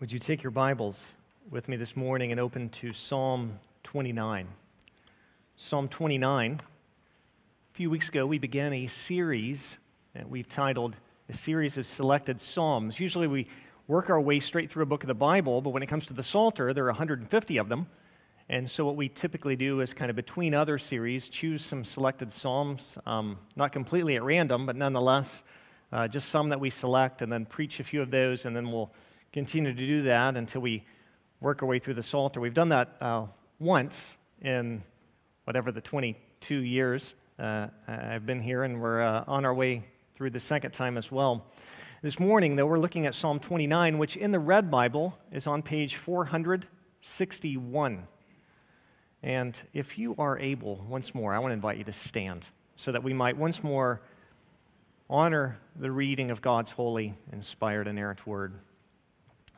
Would you take your Bibles with me this morning and open to Psalm 29? Psalm 29. A few weeks ago, we began a series that we've titled A Series of Selected Psalms. Usually, we work our way straight through a book of the Bible, but when it comes to the Psalter, there are 150 of them. And so, what we typically do is kind of between other series, choose some selected Psalms, um, not completely at random, but nonetheless, uh, just some that we select, and then preach a few of those, and then we'll continue to do that until we work our way through the Psalter. We've done that uh, once in whatever the 22 years uh, I've been here, and we're uh, on our way through the second time as well. This morning, though, we're looking at Psalm 29, which in the Red Bible is on page 461. And if you are able, once more, I want to invite you to stand so that we might once more honor the reading of God's holy, inspired, and inerrant word.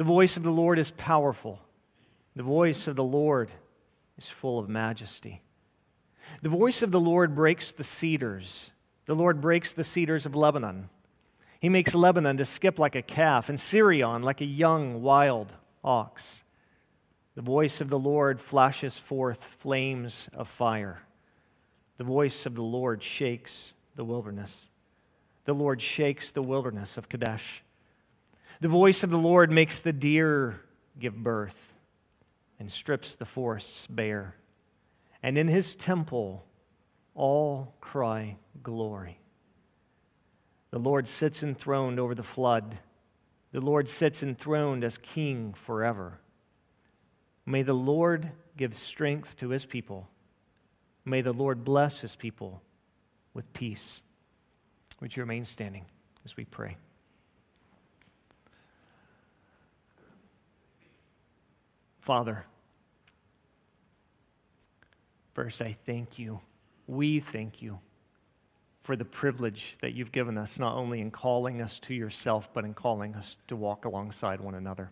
The voice of the Lord is powerful. The voice of the Lord is full of majesty. The voice of the Lord breaks the cedars. The Lord breaks the cedars of Lebanon. He makes Lebanon to skip like a calf, and Sirion like a young wild ox. The voice of the Lord flashes forth flames of fire. The voice of the Lord shakes the wilderness. The Lord shakes the wilderness of Kadesh. The voice of the Lord makes the deer give birth and strips the forests bare. And in his temple, all cry glory. The Lord sits enthroned over the flood. The Lord sits enthroned as king forever. May the Lord give strength to his people. May the Lord bless his people with peace. Would you remain standing as we pray? Father, first I thank you. We thank you for the privilege that you've given us, not only in calling us to yourself, but in calling us to walk alongside one another.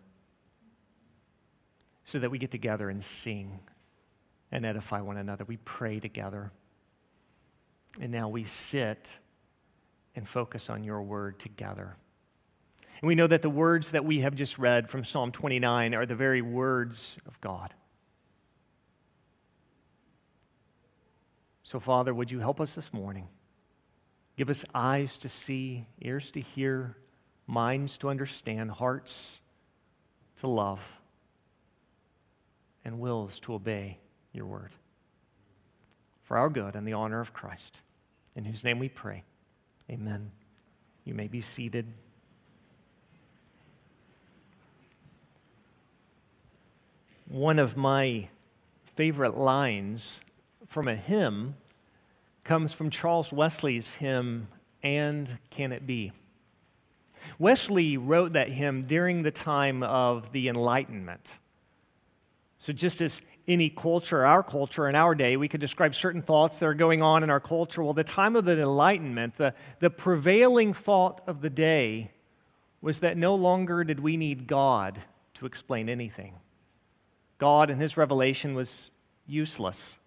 So that we get together and sing and edify one another. We pray together. And now we sit and focus on your word together. And we know that the words that we have just read from Psalm 29 are the very words of God. So, Father, would you help us this morning? Give us eyes to see, ears to hear, minds to understand, hearts to love, and wills to obey your word. For our good and the honor of Christ, in whose name we pray. Amen. You may be seated. One of my favorite lines from a hymn comes from Charles Wesley's hymn, And Can It Be? Wesley wrote that hymn during the time of the Enlightenment. So, just as any culture, our culture in our day, we could describe certain thoughts that are going on in our culture. Well, the time of the Enlightenment, the, the prevailing thought of the day was that no longer did we need God to explain anything. God and his revelation was useless.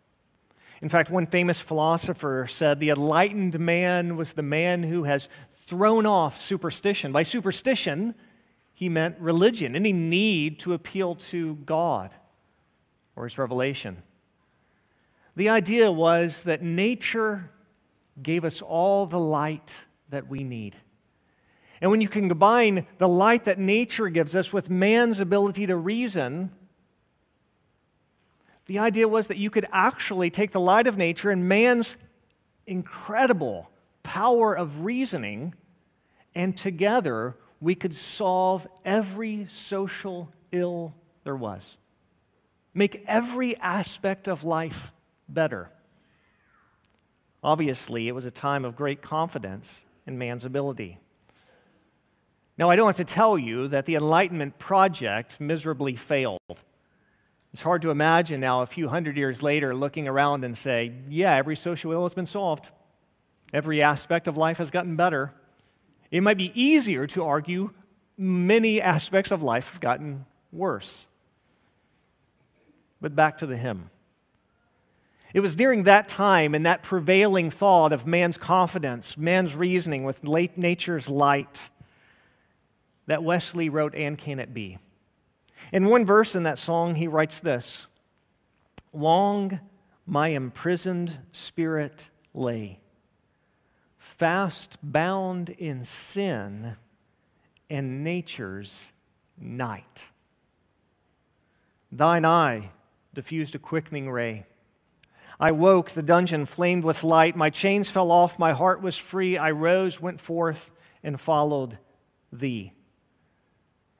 In fact, one famous philosopher said the enlightened man was the man who has thrown off superstition. By superstition, he meant religion, any need to appeal to God or his revelation. The idea was that nature gave us all the light that we need. And when you can combine the light that nature gives us with man's ability to reason, the idea was that you could actually take the light of nature and man's incredible power of reasoning, and together we could solve every social ill there was, make every aspect of life better. Obviously, it was a time of great confidence in man's ability. Now, I don't have to tell you that the Enlightenment project miserably failed. It's hard to imagine now, a few hundred years later, looking around and say, yeah, every social ill has been solved. Every aspect of life has gotten better. It might be easier to argue many aspects of life have gotten worse. But back to the hymn. It was during that time and that prevailing thought of man's confidence, man's reasoning with nature's light, that Wesley wrote, And Can It Be? In one verse in that song, he writes this Long my imprisoned spirit lay, fast bound in sin and nature's night. Thine eye diffused a quickening ray. I woke, the dungeon flamed with light. My chains fell off, my heart was free. I rose, went forth, and followed thee.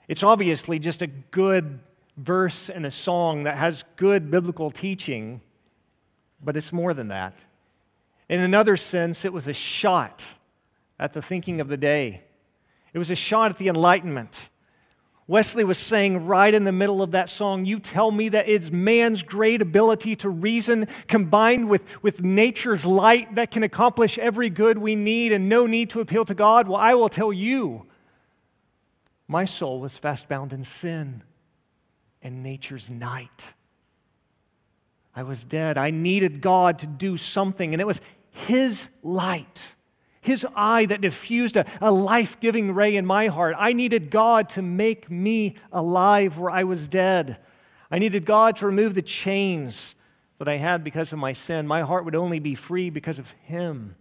It's obviously just a good verse and a song that has good biblical teaching, but it's more than that. In another sense, it was a shot at the thinking of the day, it was a shot at the Enlightenment. Wesley was saying right in the middle of that song, You tell me that it's man's great ability to reason combined with, with nature's light that can accomplish every good we need and no need to appeal to God. Well, I will tell you my soul was fast bound in sin and nature's night. I was dead. I needed God to do something, and it was His light, His eye that diffused a, a life giving ray in my heart. I needed God to make me alive where I was dead. I needed God to remove the chains that I had because of my sin. My heart would only be free because of Him.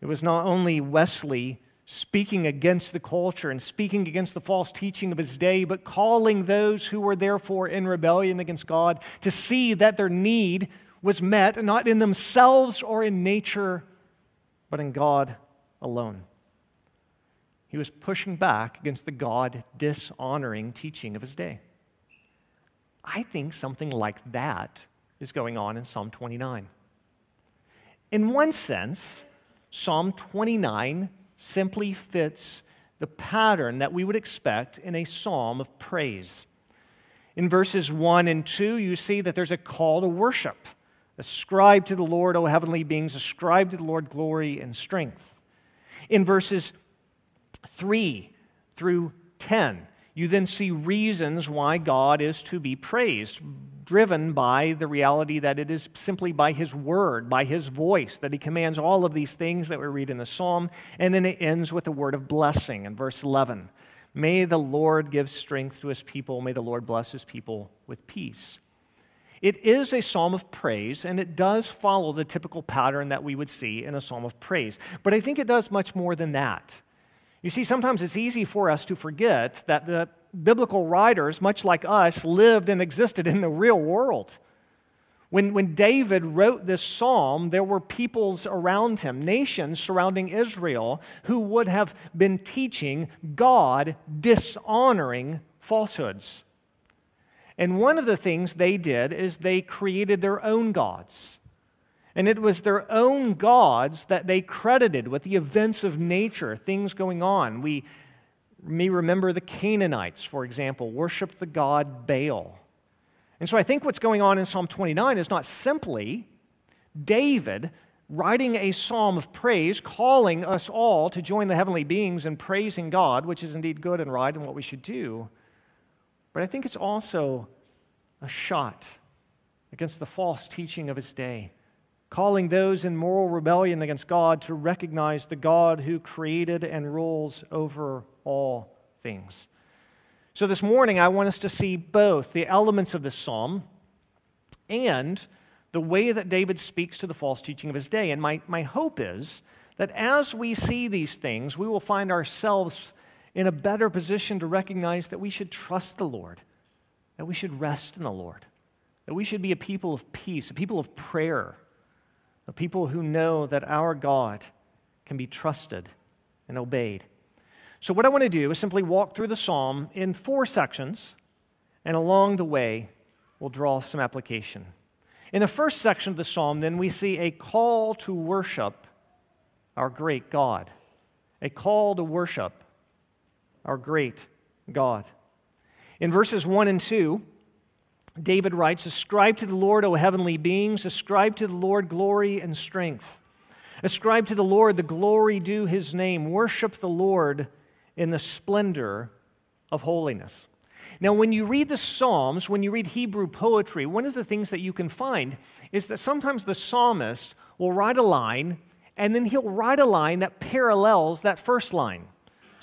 It was not only Wesley speaking against the culture and speaking against the false teaching of his day, but calling those who were therefore in rebellion against God to see that their need was met not in themselves or in nature, but in God alone. He was pushing back against the God dishonoring teaching of his day. I think something like that is going on in Psalm 29. In one sense, Psalm 29 simply fits the pattern that we would expect in a psalm of praise. In verses 1 and 2, you see that there's a call to worship. Ascribe to the Lord, O heavenly beings, ascribe to the Lord glory and strength. In verses 3 through 10, you then see reasons why God is to be praised driven by the reality that it is simply by His word, by His voice, that He commands all of these things that we read in the psalm. And then it ends with a word of blessing in verse 11. May the Lord give strength to His people. May the Lord bless His people with peace. It is a psalm of praise, and it does follow the typical pattern that we would see in a psalm of praise. But I think it does much more than that. You see, sometimes it's easy for us to forget that the biblical writers, much like us, lived and existed in the real world. When, when David wrote this psalm, there were peoples around him, nations surrounding Israel, who would have been teaching God dishonoring falsehoods. And one of the things they did is they created their own gods. And it was their own gods that they credited with the events of nature, things going on. We may remember the Canaanites, for example, worshiped the god Baal. And so I think what's going on in Psalm 29 is not simply David writing a psalm of praise, calling us all to join the heavenly beings in praising God, which is indeed good and right and what we should do. But I think it's also a shot against the false teaching of his day, calling those in moral rebellion against God to recognize the God who created and rules over all things. So this morning, I want us to see both the elements of this psalm and the way that David speaks to the false teaching of his day. And my, my hope is that as we see these things, we will find ourselves in a better position to recognize that we should trust the Lord, that we should rest in the Lord, that we should be a people of peace, a people of prayer, a people who know that our God can be trusted and obeyed. So, what I want to do is simply walk through the psalm in four sections, and along the way, we'll draw some application. In the first section of the psalm, then, we see a call to worship our great God. A call to worship our great God. In verses 1 and 2, David writes, Ascribe to the Lord, O heavenly beings, ascribe to the Lord glory and strength. Ascribe to the Lord the glory due his name. Worship the Lord in the splendor of holiness. Now, when you read the Psalms, when you read Hebrew poetry, one of the things that you can find is that sometimes the psalmist will write a line and then he'll write a line that parallels that first line.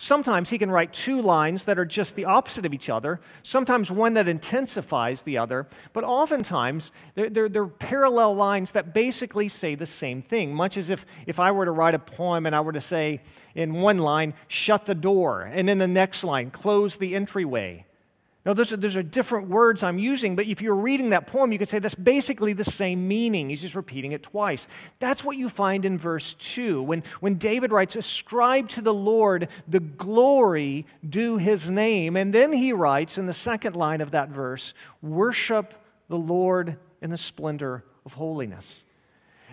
Sometimes he can write two lines that are just the opposite of each other, sometimes one that intensifies the other, but oftentimes they're, they're, they're, parallel lines that basically say the same thing. Much as if, if I were to write a poem and I were to say in one line, shut the door, and in the next line, close the entryway. Now, those are, those are different words I'm using, but if you're reading that poem, you could say that's basically the same meaning. He's just repeating it twice. That's what you find in verse 2. When, when David writes, Ascribe to the Lord the glory due his name. And then he writes in the second line of that verse, Worship the Lord in the splendor of holiness.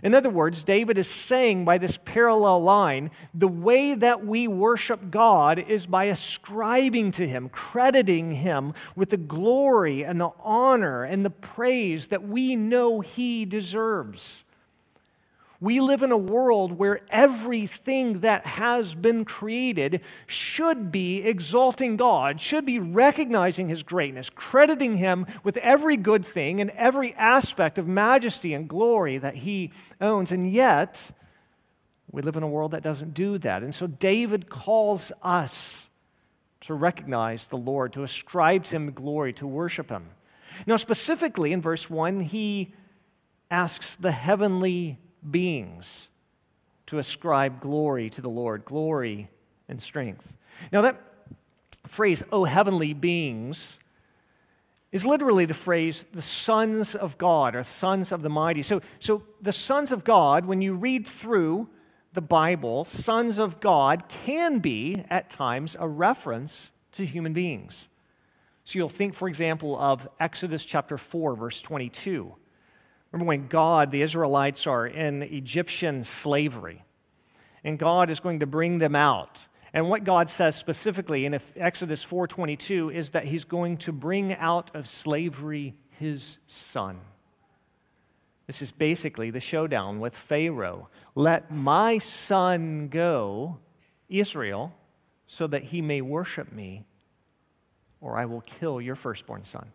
In other words, David is saying by this parallel line the way that we worship God is by ascribing to Him, crediting Him with the glory and the honor and the praise that we know He deserves. We live in a world where everything that has been created should be exalting God, should be recognizing His greatness, crediting Him with every good thing and every aspect of majesty and glory that He owns. And yet, we live in a world that doesn't do that. And so David calls us to recognize the Lord, to ascribe to Him glory, to worship Him. Now, specifically in verse 1, he asks the heavenly beings to ascribe glory to the Lord, glory and strength. Now, that phrase, oh, heavenly beings, is literally the phrase the sons of God or sons of the mighty. So, so the sons of God, when you read through the Bible, sons of God can be at times a reference to human beings. So you'll think, for example, of Exodus chapter 4, verse 22 Remember when God, the Israelites, are in Egyptian slavery, and God is going to bring them out. And what God says specifically in Exodus 4:22 is that he's going to bring out of slavery his son. This is basically the showdown with Pharaoh. Let my son go, Israel, so that he may worship me, or I will kill your firstborn son.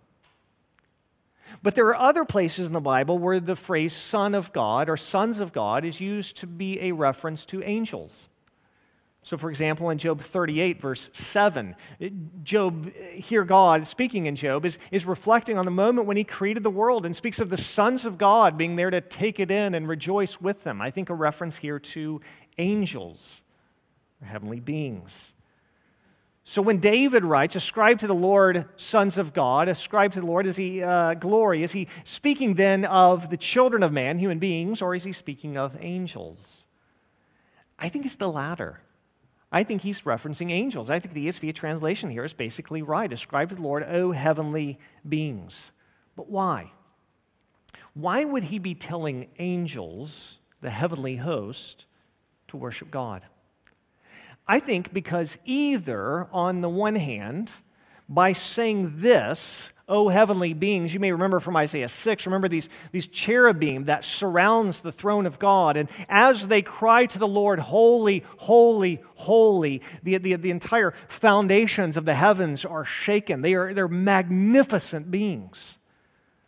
But there are other places in the Bible where the phrase son of God or sons of God is used to be a reference to angels. So, for example, in Job 38, verse 7, Job, here God, speaking in Job, is, is reflecting on the moment when he created the world and speaks of the sons of God being there to take it in and rejoice with them. I think a reference here to angels, heavenly beings. So when David writes, ascribe to the Lord sons of God, ascribe to the Lord, is he uh, glory? Is he speaking then of the children of man, human beings, or is he speaking of angels? I think it's the latter. I think he's referencing angels. I think the ESV translation here is basically right. Ascribe to the Lord, O heavenly beings. But why? Why would he be telling angels, the heavenly host, to worship God? I think because either, on the one hand, by saying this, O heavenly beings, you may remember from Isaiah 6, remember these, these cherubim that surrounds the throne of God. And as they cry to the Lord, Holy, holy, holy, the, the, the entire foundations of the heavens are shaken. They are, they're magnificent beings.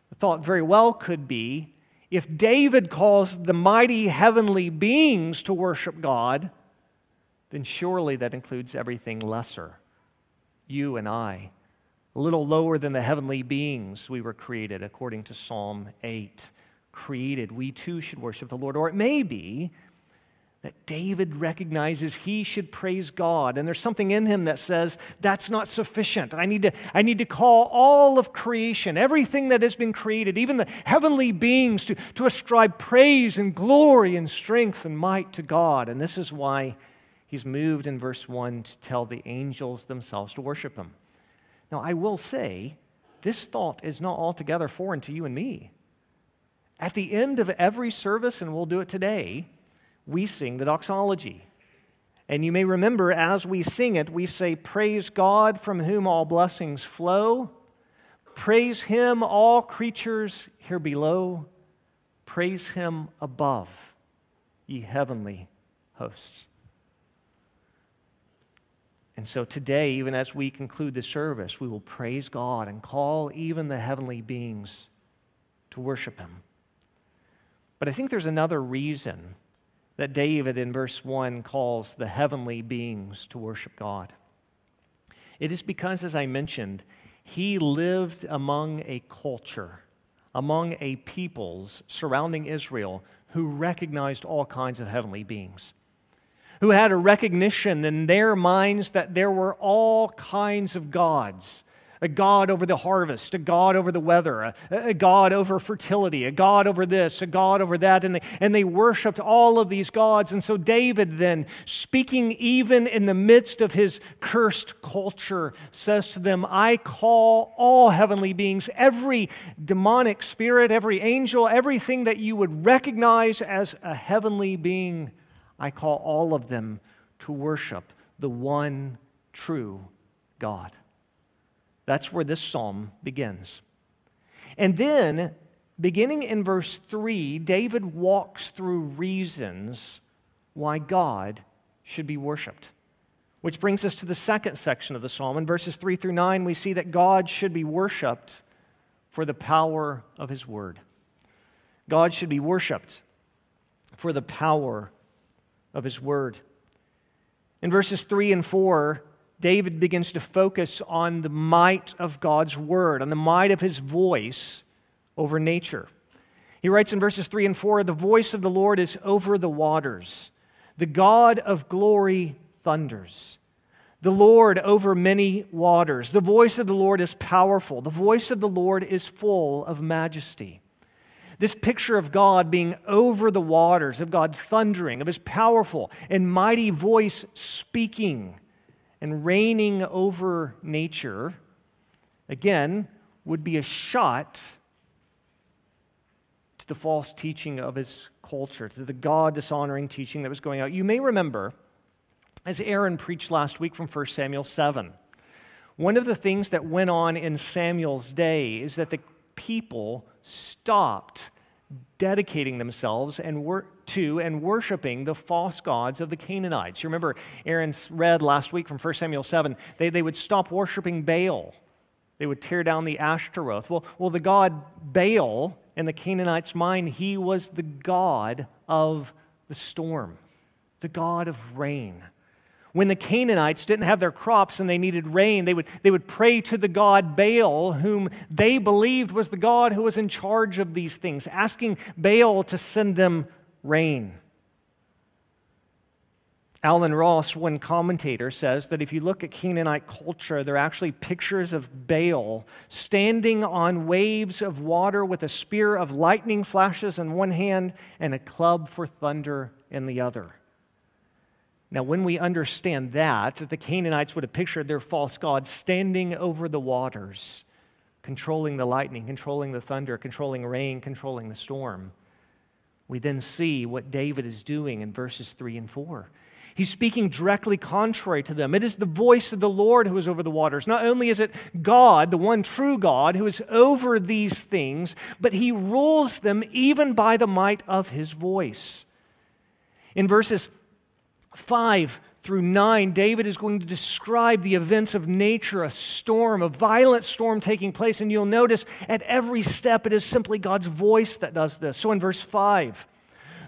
The thought very well could be if David calls the mighty heavenly beings to worship God, then surely that includes everything lesser. You and I, a little lower than the heavenly beings we were created, according to Psalm 8. Created, we too should worship the Lord. Or it may be that David recognizes he should praise God. And there's something in him that says, that's not sufficient. I need, to, I need to call all of creation, everything that has been created, even the heavenly beings, to, to ascribe praise and glory and strength and might to God. And this is why he's moved in verse 1 to tell the angels themselves to worship him. Now, I will say, this thought is not altogether foreign to you and me. At the end of every service, and we'll do it today, we sing the doxology. And you may remember as we sing it, we say, Praise God from whom all blessings flow. Praise him, all creatures here below. Praise him above, ye heavenly hosts. And so today, even as we conclude the service, we will praise God and call even the heavenly beings to worship him. But I think there's another reason that David in verse 1 calls the heavenly beings to worship God. It is because, as I mentioned, he lived among a culture, among a peoples surrounding Israel who recognized all kinds of heavenly beings who had a recognition in their minds that there were all kinds of gods a God over the harvest, a God over the weather, a, a, God over fertility, a God over this, a God over that. And they, and they worshiped all of these gods. And so David, then, speaking even in the midst of his cursed culture, says to them, I call all heavenly beings, every demonic spirit, every angel, everything that you would recognize as a heavenly being I call all of them to worship the one true God. That's where this psalm begins. And then, beginning in verse 3, David walks through reasons why God should be worshiped. Which brings us to the second section of the psalm. In verses 3 through 9, we see that God should be worshiped for the power of his word. God should be worshiped for the power of his word. In verses 3 and 4, David begins to focus on the might of God's word, on the might of his voice over nature. He writes in verses 3 and 4 The voice of the Lord is over the waters, the God of glory thunders. The Lord over many waters. The voice of the Lord is powerful. The voice of the Lord is full of majesty. This picture of God being over the waters, of God thundering, of his powerful and mighty voice speaking and reigning over nature, again, would be a shot to the false teaching of his culture, to the God dishonoring teaching that was going out. You may remember, as Aaron preached last week from 1 Samuel 7, one of the things that went on in Samuel's day is that the people stopped dedicating themselves and wor- to and worshiping the false gods of the Canaanites. You remember Aaron read last week from 1 Samuel 7, they, they would stop worshiping Baal. They would tear down the Ashtaroth. Well, well, the god Baal, in the Canaanites' mind, he was the god of the storm, the god of rain when the Canaanites didn't have their crops and they needed rain, they would, they would pray to the god Baal, whom they believed was the God who was in charge of these things, asking Baal to send them rain. Allen Ross, one commentator, says that if you look at Canaanite culture, there are actually pictures of Baal standing on waves of water with a spear of lightning flashes in one hand and a club for thunder in the other. Now, when we understand that, that the Canaanites would have pictured their false god standing over the waters, controlling the lightning, controlling the thunder, controlling rain, controlling the storm, we then see what David is doing in verses 3 and 4. He's speaking directly contrary to them. It is the voice of the Lord who is over the waters. Not only is it God, the one true God, who is over these things, but he rules them even by the might of his voice. In verses 5 through 9, David is going to describe the events of nature, a storm, a violent storm taking place. And you'll notice at every step it is simply God's voice that does this. So in verse 5,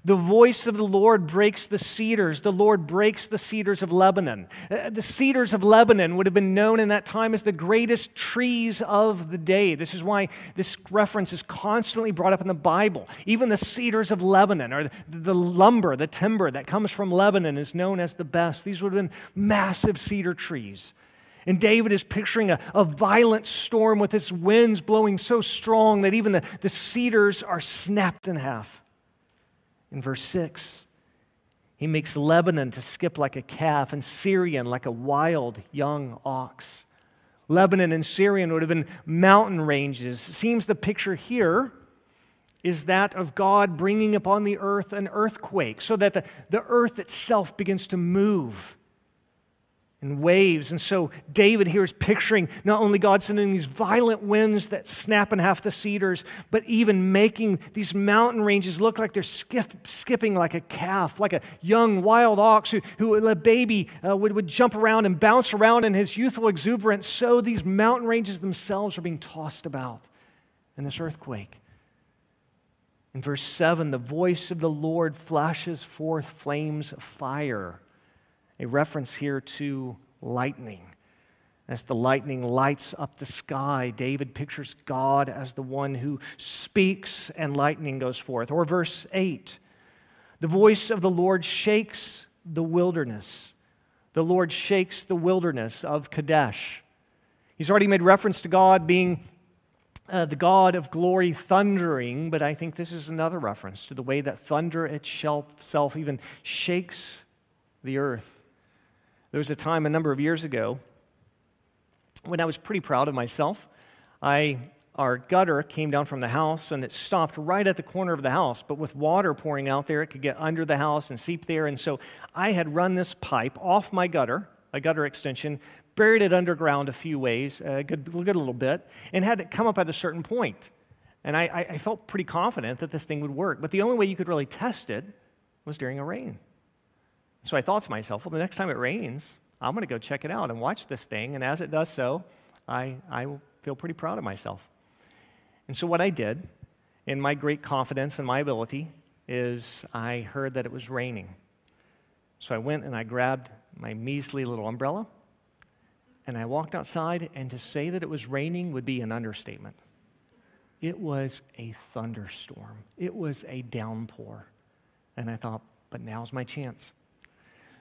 the voice of the Lord breaks the cedars. The Lord breaks the cedars of Lebanon. Uh, the cedars of Lebanon would have been known in that time as the greatest trees of the day. This is why this reference is constantly brought up in the Bible. Even the cedars of Lebanon, or the lumber, the timber that comes from Lebanon, is known as the best. These would have been massive cedar trees. And David is picturing a, a violent storm with its winds blowing so strong that even the, the cedars are snapped in half. In verse 6, he makes Lebanon to skip like a calf and Sirion like a wild young ox. Lebanon and Sirion would have been mountain ranges. It seems the picture here is that of God bringing upon the earth an earthquake so that the, the earth itself begins to move. And waves. And so David here is picturing not only God sending these violent winds that snap in half the cedars, but even making these mountain ranges look like they're skip, skipping like a calf, like a young wild ox who, who a baby uh, would, would jump around and bounce around in his youthful exuberance. So these mountain ranges themselves are being tossed about in this earthquake. In verse 7, the voice of the Lord flashes forth flames of fire a reference here to lightning. As the lightning lights up the sky, David pictures God as the one who speaks and lightning goes forth. Or verse 8 the voice of the Lord shakes the wilderness. The Lord shakes the wilderness of Kadesh. He's already made reference to God being uh, the God of glory thundering, but I think this is another reference to the way that thunder itself even shakes the earth. There was a time a number of years ago when I was pretty proud of myself. I, our gutter came down from the house and it stopped right at the corner of the house, but with water pouring out there, it could get under the house and seep there. And so I had run this pipe off my gutter, a gutter extension, buried it underground a few ways, a good, good little bit, and had it come up at a certain point. And I, I felt pretty confident that this thing would work. But the only way you could really test it was during a rain. So I thought to myself, well, the next time it rains, I'm going to go check it out and watch this thing. And as it does so, I, I feel pretty proud of myself. And so what I did, in my great confidence in my ability, is I heard that it was raining. So I went and I grabbed my measly little umbrella and I walked outside, and to say that it was raining would be an understatement. It was a thunderstorm, it was a downpour. And I thought, but now's my chance.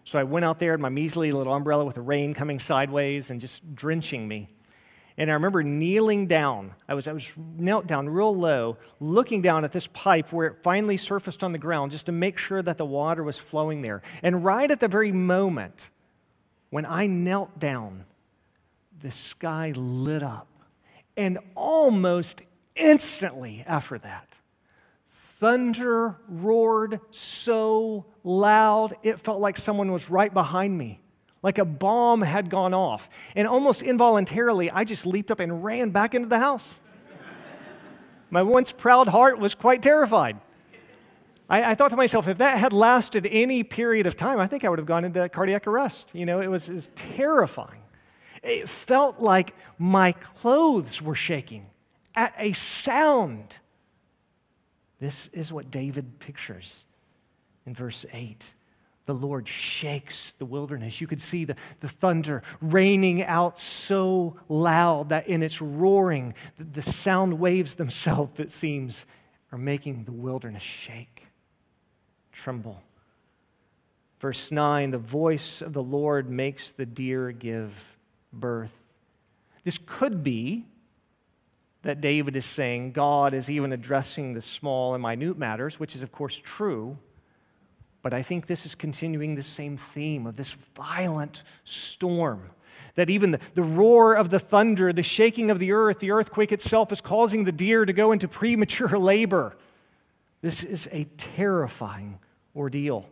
So I went out there in my measly little umbrella with the rain coming sideways and just drenching me. And I remember kneeling down. I was, I was knelt down real low, looking down at this pipe where it finally surfaced on the ground just to make sure that the water was flowing there. And right at the very moment when I knelt down, the sky lit up. And almost instantly after that, thunder roared so loud it felt like someone was right behind me, like a bomb had gone off. And almost involuntarily, I just leaped up and ran back into the house. My once proud heart was quite terrified. I, I, thought to myself, if that had lasted any period of time, I think I would have gone into cardiac arrest. You know, it was, it was terrifying. It felt like my clothes were shaking at a sound this is what David pictures in verse 8. The Lord shakes the wilderness. You could see the, the thunder raining out so loud that in its roaring, the, the sound waves themselves, it seems, are making the wilderness shake, tremble. Verse 9 the voice of the Lord makes the deer give birth. This could be that David is saying God is even addressing the small and minute matters, which is, of course, true. But I think this is continuing the same theme of this violent storm. That even the, the roar of the thunder, the shaking of the earth, the earthquake itself is causing the deer to go into premature labor. This is a terrifying ordeal.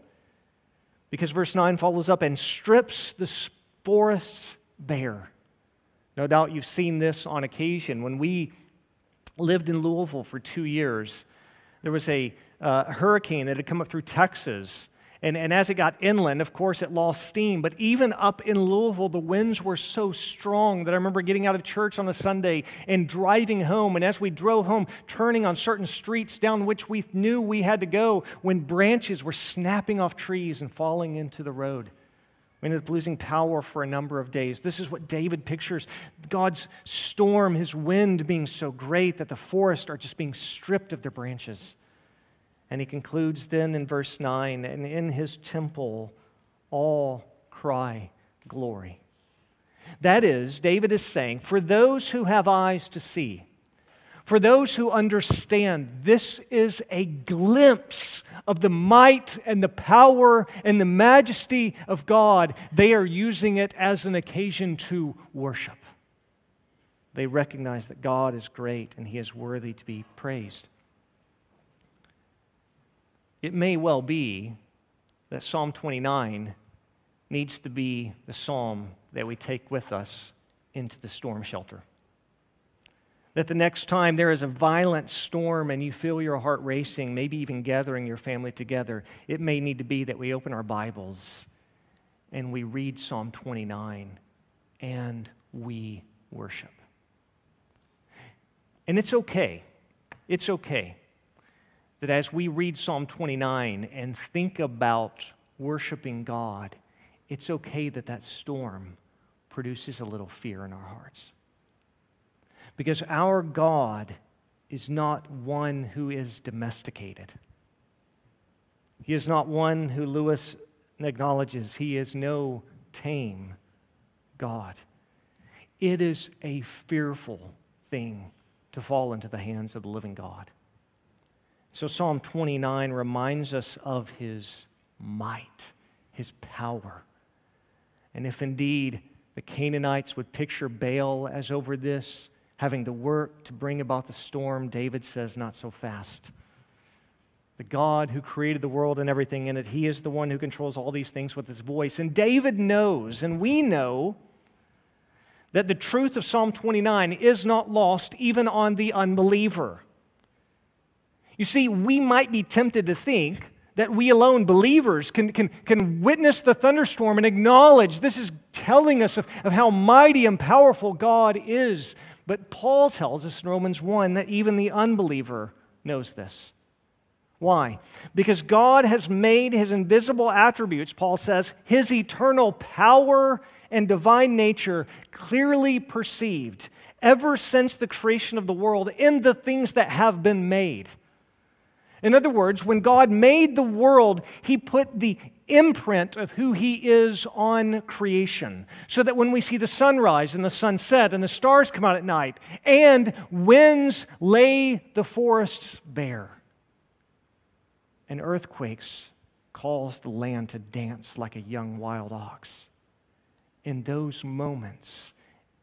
Because verse 9 follows up and strips the forests bare. No doubt you've seen this on occasion. When we lived in Louisville for two years. There was a uh, hurricane that had come up through Texas. And, and as it got inland, of course, it lost steam. But even up in Louisville, the winds were so strong that I remember getting out of church on a Sunday and driving home. And as we drove home, turning on certain streets down which we knew we had to go when branches were snapping off trees and falling into the road. We ended up losing power for a number of days. This is what David pictures God's storm, his wind being so great that the forests are just being stripped of their branches. And he concludes then in verse 9 and in his temple, all cry glory. That is, David is saying, for those who have eyes to see, for those who understand, this is a glimpse of the might and the power and the majesty of God. They are using it as an occasion to worship. They recognize that God is great and He is worthy to be praised. It may well be that Psalm 29 needs to be the psalm that we take with us into the storm shelter. That the next time there is a violent storm and you feel your heart racing, maybe even gathering your family together, it may need to be that we open our Bibles and we read Psalm 29 and we worship. And it's okay. It's okay that as we read Psalm 29 and think about worshiping God, it's okay that that storm produces a little fear in our hearts. Because our God is not one who is domesticated. He is not one who Lewis acknowledges he is no tame God. It is a fearful thing to fall into the hands of the living God. So, Psalm 29 reminds us of his might, his power. And if indeed the Canaanites would picture Baal as over this, having to work to bring about the storm, David says, not so fast. The God who created the world and everything in it, He is the one who controls all these things with His voice. And David knows, and we know, that the truth of Psalm 29 is not lost even on the unbeliever. You see, we might be tempted to think that we alone, believers, can, can, can witness the thunderstorm and acknowledge this is telling us of, of how mighty and powerful God is. But Paul tells us in Romans 1 that even the unbeliever knows this. Why? Because God has made his invisible attributes, Paul says, his eternal power and divine nature clearly perceived ever since the creation of the world in the things that have been made. In other words, when God made the world, he put the imprint of who he is on creation. So that when we see the sunrise and the sunset and the stars come out at night and winds lay the forests bare and earthquakes cause the land to dance like a young wild ox. In those moments,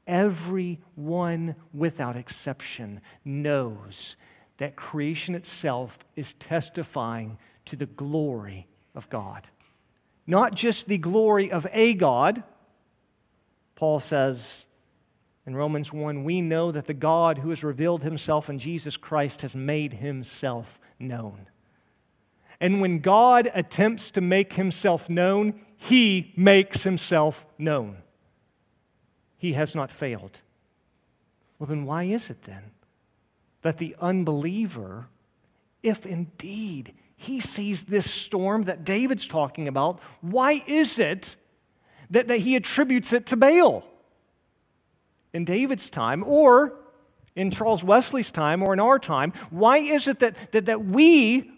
everyone without exception knows that creation itself is testifying to the glory of God. Not just the glory of a God. Paul says in Romans 1 we know that the God who has revealed himself in Jesus Christ has made himself known. And when God attempts to make himself known, he makes himself known. He has not failed. Well, then why is it then that the unbeliever, if indeed he sees this storm that David's talking about, why is it that, that he attributes it to Baal? In David's time, or in Charles Wesley's time, or in our time, why is it that, that, that we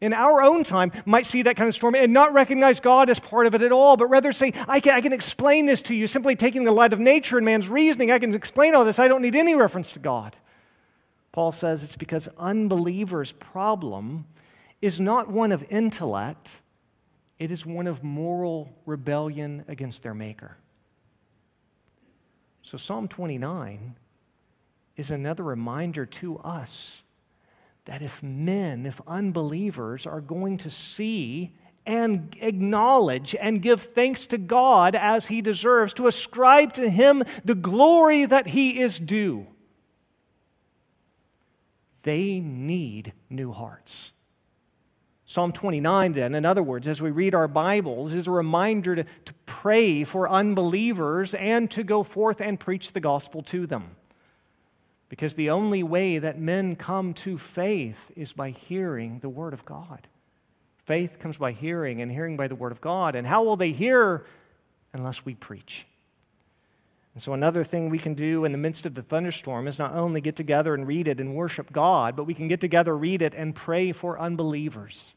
in our own time might see that kind of storm and not recognize God as part of it at all, but rather say, I can, I can explain this to you simply taking the light of nature and man's reasoning. I can explain all this. I don't need any reference to God. Paul says it's because unbelievers' problem is not one of intellect, it is one of moral rebellion against their Maker. So, Psalm 29 is another reminder to us that if men, if unbelievers are going to see and acknowledge and give thanks to God as he deserves, to ascribe to him the glory that he is due, they need new hearts. Psalm 29, then, in other words, as we read our Bibles, is a reminder to, to pray for unbelievers and to go forth and preach the gospel to them. Because the only way that men come to faith is by hearing the Word of God. Faith comes by hearing, and hearing by the Word of God. And how will they hear unless we preach? And so, another thing we can do in the midst of the thunderstorm is not only get together and read it and worship God, but we can get together, read it, and pray for unbelievers.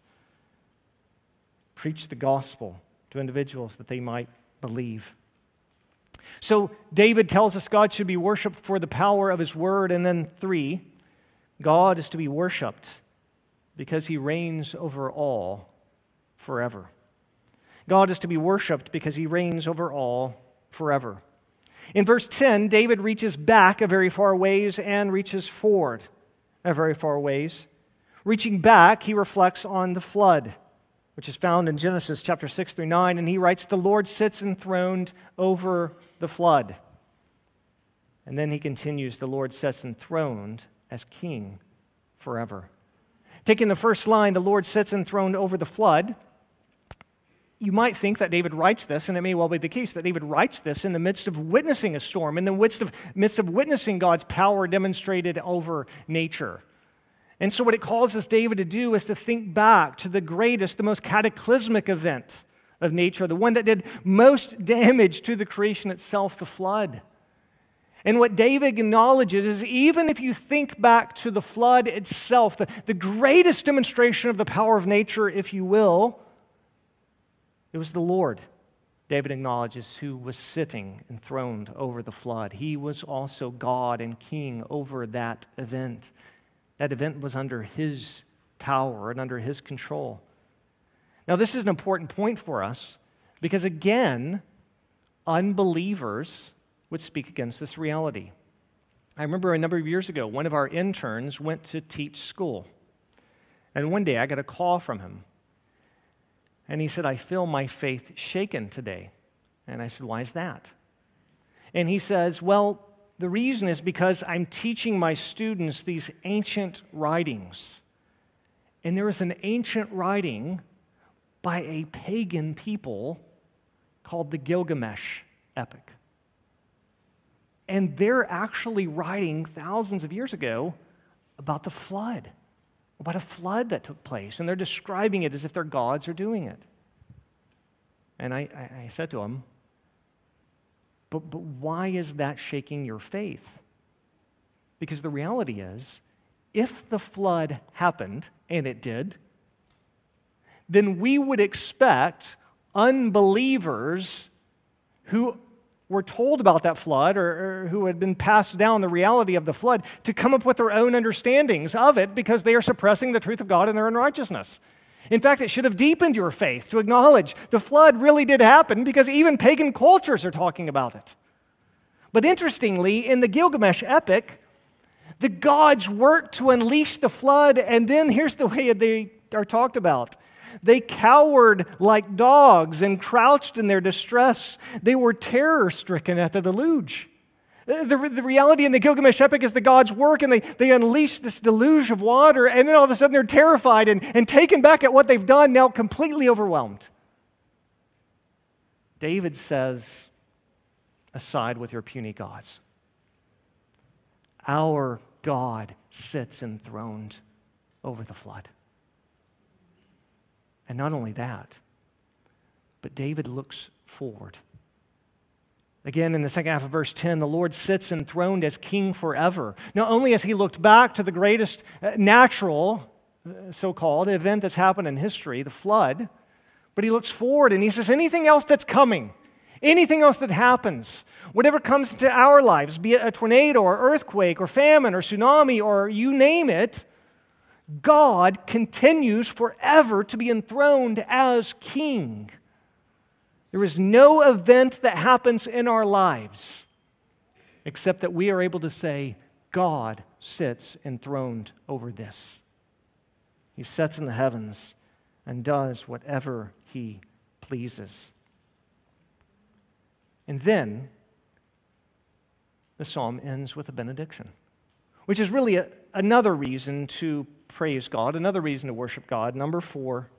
Preach the gospel to individuals that they might believe. So David tells us God should be worshiped for the power of his word. And then three, God is to be worshiped because he reigns over all forever. God is to be worshiped because he reigns over all forever. In verse 10, David reaches back a very far ways and reaches forward a very far ways. Reaching back, he reflects on the flood which is found in Genesis chapter 6 through 9, and he writes, The Lord sits enthroned over the flood. And then he continues, The Lord sits enthroned as king forever. Taking the first line, The Lord sits enthroned over the flood, you might think that David writes this, and it may well be the case that David writes this in the midst of witnessing a storm, in the midst of, midst of witnessing God's power demonstrated over nature. And so, what it causes David to do is to think back to the greatest, the most cataclysmic event of nature, the one that did most damage to the creation itself, the flood. And what David acknowledges is even if you think back to the flood itself, the, the greatest demonstration of the power of nature, if you will, it was the Lord, David acknowledges, who was sitting enthroned over the flood. He was also God and king over that event. That event was under his power and under his control. Now, this is an important point for us because, again, unbelievers would speak against this reality. I remember a number of years ago, one of our interns went to teach school. And one day I got a call from him. And he said, I feel my faith shaken today. And I said, Why is that? And he says, Well, the reason is because I'm teaching my students these ancient writings. And there is an ancient writing by a pagan people called the Gilgamesh epic. And they're actually writing thousands of years ago about the flood, about a flood that took place. And they're describing it as if their gods are doing it. And I, I, said to him, but, but why is that shaking your faith? Because the reality is, if the flood happened, and it did, then we would expect unbelievers who were told about that flood or, or, who had been passed down the reality of the flood to come up with their own understandings of it because they are suppressing the truth of God in their unrighteousness. In fact, it should have deepened your faith to acknowledge the flood really did happen because even pagan cultures are talking about it. But interestingly, in the Gilgamesh epic, the gods worked to unleash the flood, and then here's the way they are talked about. They cowered like dogs and crouched in their distress. They were terror stricken at the deluge. The, the, reality in the Gilgamesh epic is the gods work and they, they unleash this deluge of water, and then all of a sudden they're terrified and, and taken back at what they've done, now completely overwhelmed. David says, Aside with your puny gods. Our God sits enthroned over the flood. And not only that, but David looks forward. Again, in the second half of verse 10, the Lord sits enthroned as king forever. Not only has he looked back to the greatest uh, natural, uh, so called, event that's happened in history, the flood, but he looks forward and he says, anything else that's coming, anything else that happens, whatever comes into our lives, be it a tornado or earthquake or famine or tsunami or you name it, God continues forever to be enthroned as king. There is no event that happens in our lives except that we are able to say, God sits enthroned over this. He sits in the heavens and does whatever he pleases. And then the psalm ends with a benediction, which is really a, another reason to praise God, another reason to worship God. Number four,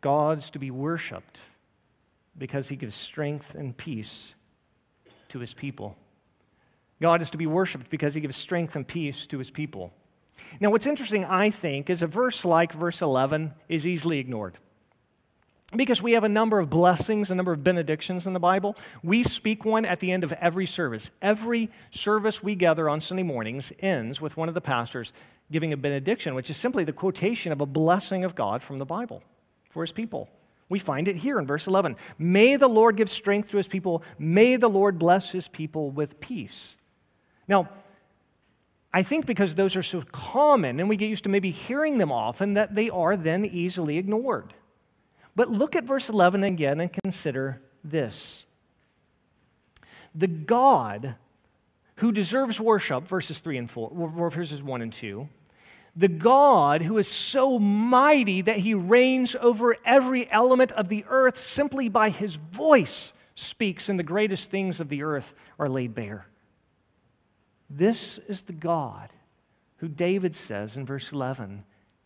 God's to be worshiped because he gives strength and peace to his people. God is to be worshiped because he gives strength and peace to his people. Now, what's interesting, I think, is a verse like verse 11 is easily ignored. Because we have a number of blessings, a number of benedictions in the Bible. We speak one at the end of every service. Every service we gather on Sunday mornings ends with one of the pastors giving a benediction, which is simply the quotation of a blessing of God from the Bible for his people. We find it here in verse 11. May the Lord give strength to his people. May the Lord bless his people with peace. Now, I think because those are so common and we get used to maybe hearing them often, that they are then easily ignored. But look at verse 11 again and consider this. The God who deserves worship, verses 3 and 4, verses 1 and 2, The God who is so mighty that he reigns over every element of the earth simply by his voice speaks, and the greatest things of the earth are laid bare. This is the God who David says in verse 11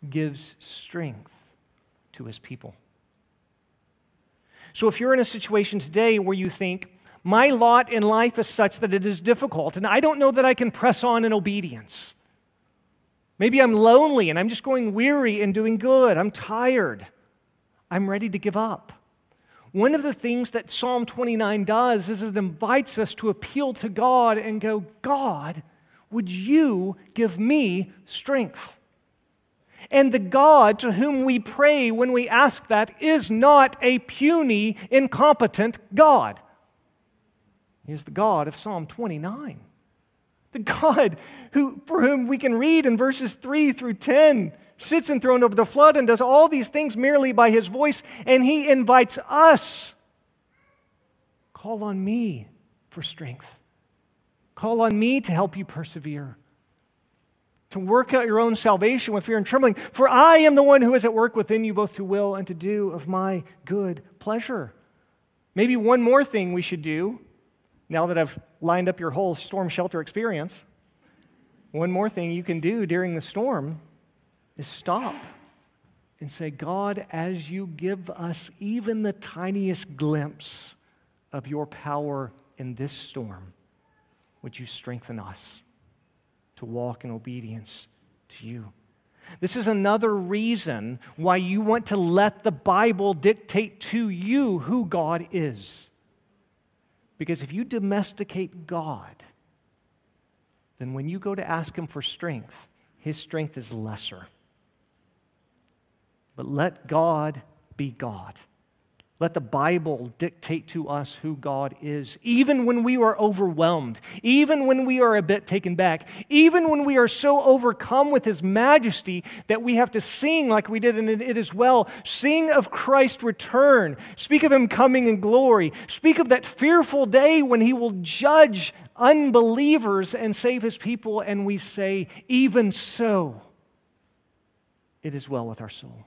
gives strength to his people. So if you're in a situation today where you think, my lot in life is such that it is difficult, and I don't know that I can press on in obedience. Maybe I'm lonely and I'm just going weary and doing good. I'm tired. I'm ready to give up. One of the things that Psalm 29 does is it invites us to appeal to God and go, God, would you give me strength? And the God to whom we pray when we ask that is not a puny, incompetent God. He is the God of Psalm 29. The God who, for whom we can read in verses 3 through 10 sits enthroned over the flood and does all these things merely by his voice, and he invites us. Call on me for strength. Call on me to help you persevere, to work out your own salvation with fear and trembling. For I am the one who is at work within you, both to will and to do of my good pleasure. Maybe one more thing we should do now that I've lined up your whole storm shelter experience, one more thing you can do during the storm is stop and say, God, as you give us even the tiniest glimpse of your power in this storm, would you strengthen us to walk in obedience to you? This is another reason why you want to let the Bible dictate to you who God is. Because if you domesticate God, then when you go to ask Him for strength, His strength is lesser. But let God be God. Let the Bible dictate to us who God is, even when we are overwhelmed, even when we are a bit taken back, even when we are so overcome with His majesty that we have to sing like we did in it as well. Sing of Christ's return. Speak of Him coming in glory. Speak of that fearful day when He will judge unbelievers and save His people. And we say, even so, it is well with our soul.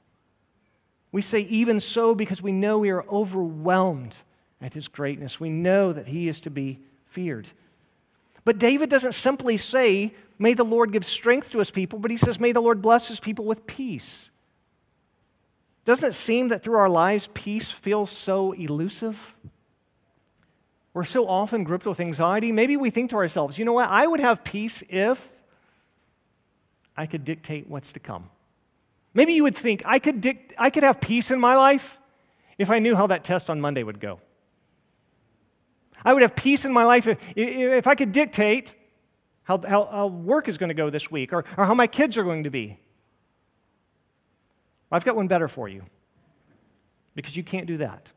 We say, even so, because we know we are overwhelmed at his greatness. We know that he is to be feared. But David doesn't simply say, May the Lord give strength to his people, but he says, May the Lord bless his people with peace. Doesn't it seem that through our lives, peace feels so elusive? We're so often gripped with anxiety. Maybe we think to ourselves, you know what? I would have peace if I could dictate what's to come. Maybe you would think, I could, I could have peace in my life if I knew how that test on Monday would go. I would have peace in my life if, if I could dictate how, how, how work is going to go this week or, or how my kids are going to be. I've got one better for you because you can't do that.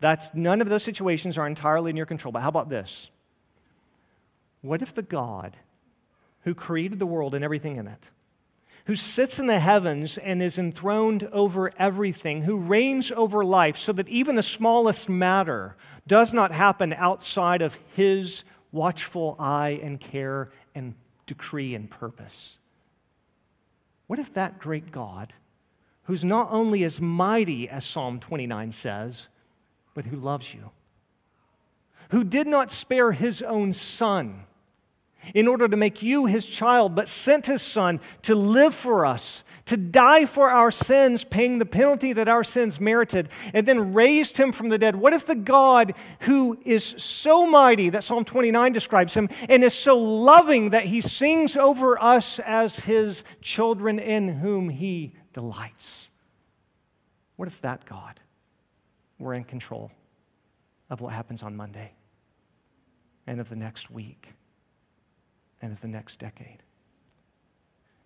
That's, none of those situations are entirely in your control. But how about this? What if the God who created the world and everything in it who sits in the heavens and is enthroned over everything, who reigns over life, so that even the smallest matter does not happen outside of his watchful eye and care and decree and purpose. What if that great God, who's not only as mighty as Psalm 29 says, but who loves you, who did not spare his own son, in order to make you his child, but sent his son to live for us, to die for our sins, paying the penalty that our sins merited, and then raised him from the dead. What if the God who is so mighty that Psalm 29 describes him and is so loving that he sings over us as his children in whom he delights? What if that God were in control of what happens on Monday and of the next week? And of the next decade.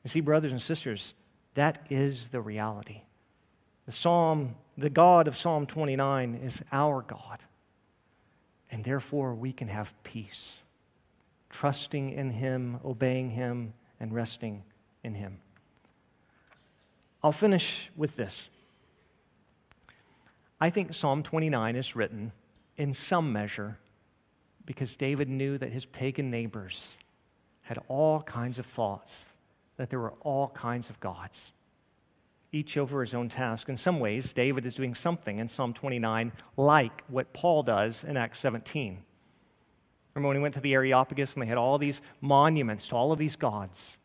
You see, brothers and sisters, that is the reality. The Psalm, the God of Psalm 29 is our God. And therefore, we can have peace, trusting in Him, obeying Him, and resting in Him. I'll finish with this. I think Psalm 29 is written in some measure because David knew that his pagan neighbors had all kinds of thoughts that there were all kinds of gods, each over his own task. In some ways, David is doing something in Psalm 29 like what Paul does in Acts 17. Remember when he went to the Areopagus and they had all these monuments to all of these gods?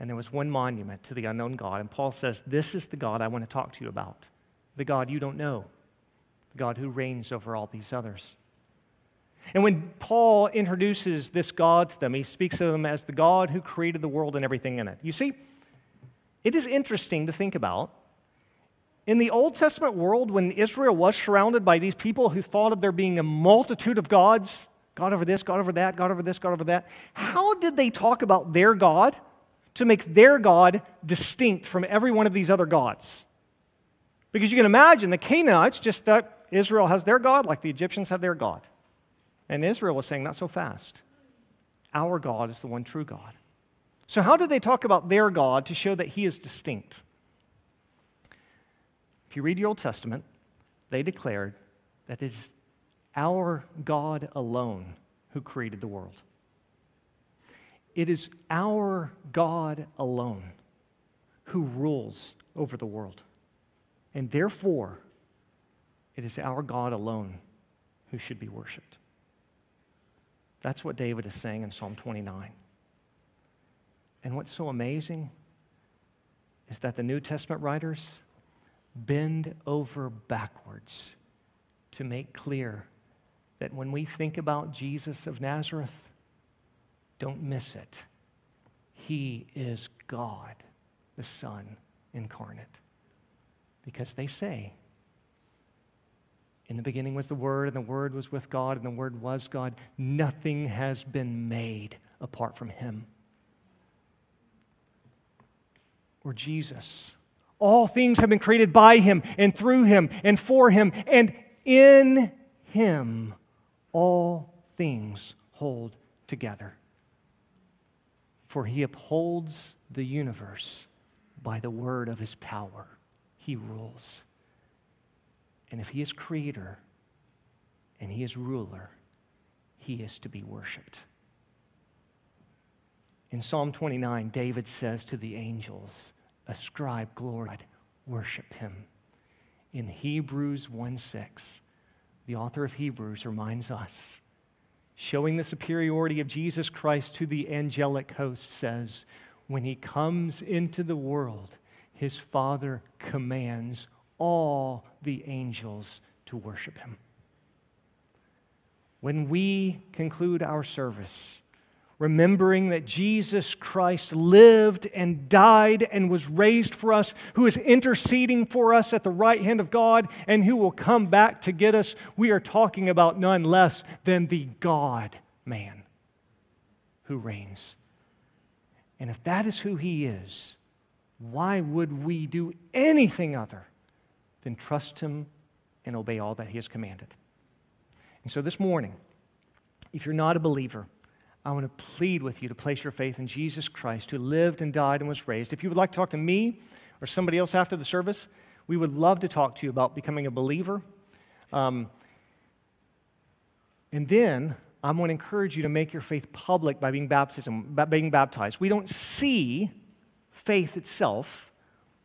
And there was one monument to the unknown God. And Paul says, This is the God I want to talk to you about. The God you don't know. The God who reigns over all these others. And when Paul introduces this God to them, he speaks of them as the God who created the world and everything in it. You see, it is interesting to think about. In the Old Testament world, when Israel was surrounded by these people who thought of there being a multitude of gods, God over this, God over that, God over this, God over that, how did they talk about their God to make their God distinct from every one of these other gods? Because you can imagine the Canaanites just that Israel has their God like the Egyptians have their God. And Israel was saying, Not so fast. Our God is the one true God. So, how did they talk about their God to show that He is distinct? If you read the Old Testament, they declared that it is our God alone who created the world. It is our God alone who rules over the world. And therefore, it is our God alone who should be worshiped. That's what David is saying in Psalm 29. And what's so amazing is that the New Testament writers bend over backwards to make clear that when we think about Jesus of Nazareth, don't miss it. He is God, the Son incarnate. Because they say in the beginning was the Word, and the Word was with God, and the Word was God. Nothing has been made apart from Him. Or Jesus. All things have been created by Him, and through Him, and for Him, and in Him all things hold together. For He upholds the universe by the word of His power. He rules. And if he is creator and he is ruler, he is to be worshiped. In Psalm 29, David says to the angels, Ascribe glory, worship him. In Hebrews 1 6, the author of Hebrews reminds us, showing the superiority of Jesus Christ to the angelic host, says, When he comes into the world, his Father commands all the angels to worship him. When we conclude our service, remembering that Jesus Christ lived and died and was raised for us, who is interceding for us at the right hand of God, and who will come back to get us, we are talking about none less than the God man who reigns. And if that is who he is, why would we do anything other then trust Him and obey all that He has commanded. And so this morning, if you're not a believer, I want to plead with you to place your faith in Jesus Christ, who lived and died and was raised. If you would like to talk to me or somebody else after the service, we would love to talk to you about becoming a believer. Um, and then I'm going to encourage you to make your faith public by being, baptism, by being baptized. We don't see faith itself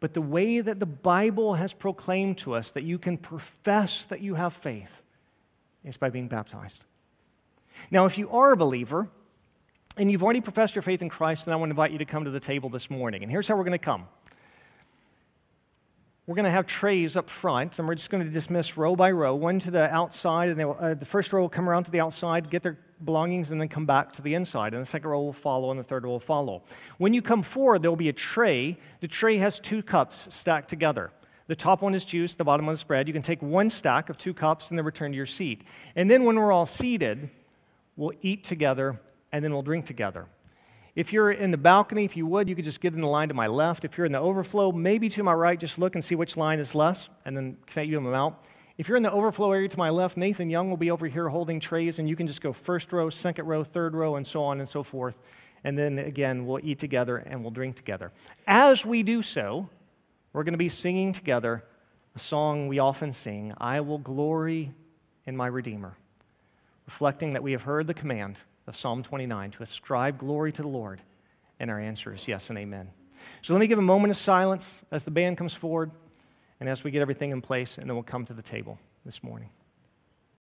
but the way that the Bible has proclaimed to us that you can profess that you have faith is by being baptized. Now, if you are a believer and you've already professed your faith in Christ, then I want to invite you to come to the table this morning. And here's how we're going to come. We're going to have trays up front, and we're just going to dismiss row by row, one to the outside, and uh, the first row will come around to the outside, get their belongings, and then come back to the inside. And the second row will follow, and the third row will follow. When you come forward, there will be a tray. The tray has two cups stacked together. The top one is juice, the bottom one is bread. You can take one stack of two cups and then return to your seat. And then when we're all seated, we'll eat together and then we'll drink together. If you're in the balcony, if you would, you could just get in the line to my left. If you're in the overflow, maybe to my right, just look and see which line is less, and then connect you them out. If you're in the overflow area to my left, Nathan Young will be over here holding trays, and you can just go first row, second row, third row, and so on and so forth. And then again, we'll eat together and we'll drink together. As we do so, we're going to be singing together a song we often sing I will glory in my Redeemer, reflecting that we have heard the command of Psalm 29 to ascribe glory to the Lord And our answer is yes and amen. So let me give a moment of silence as the band comes forward and as we get everything in place, and then we'll come to the table this morning.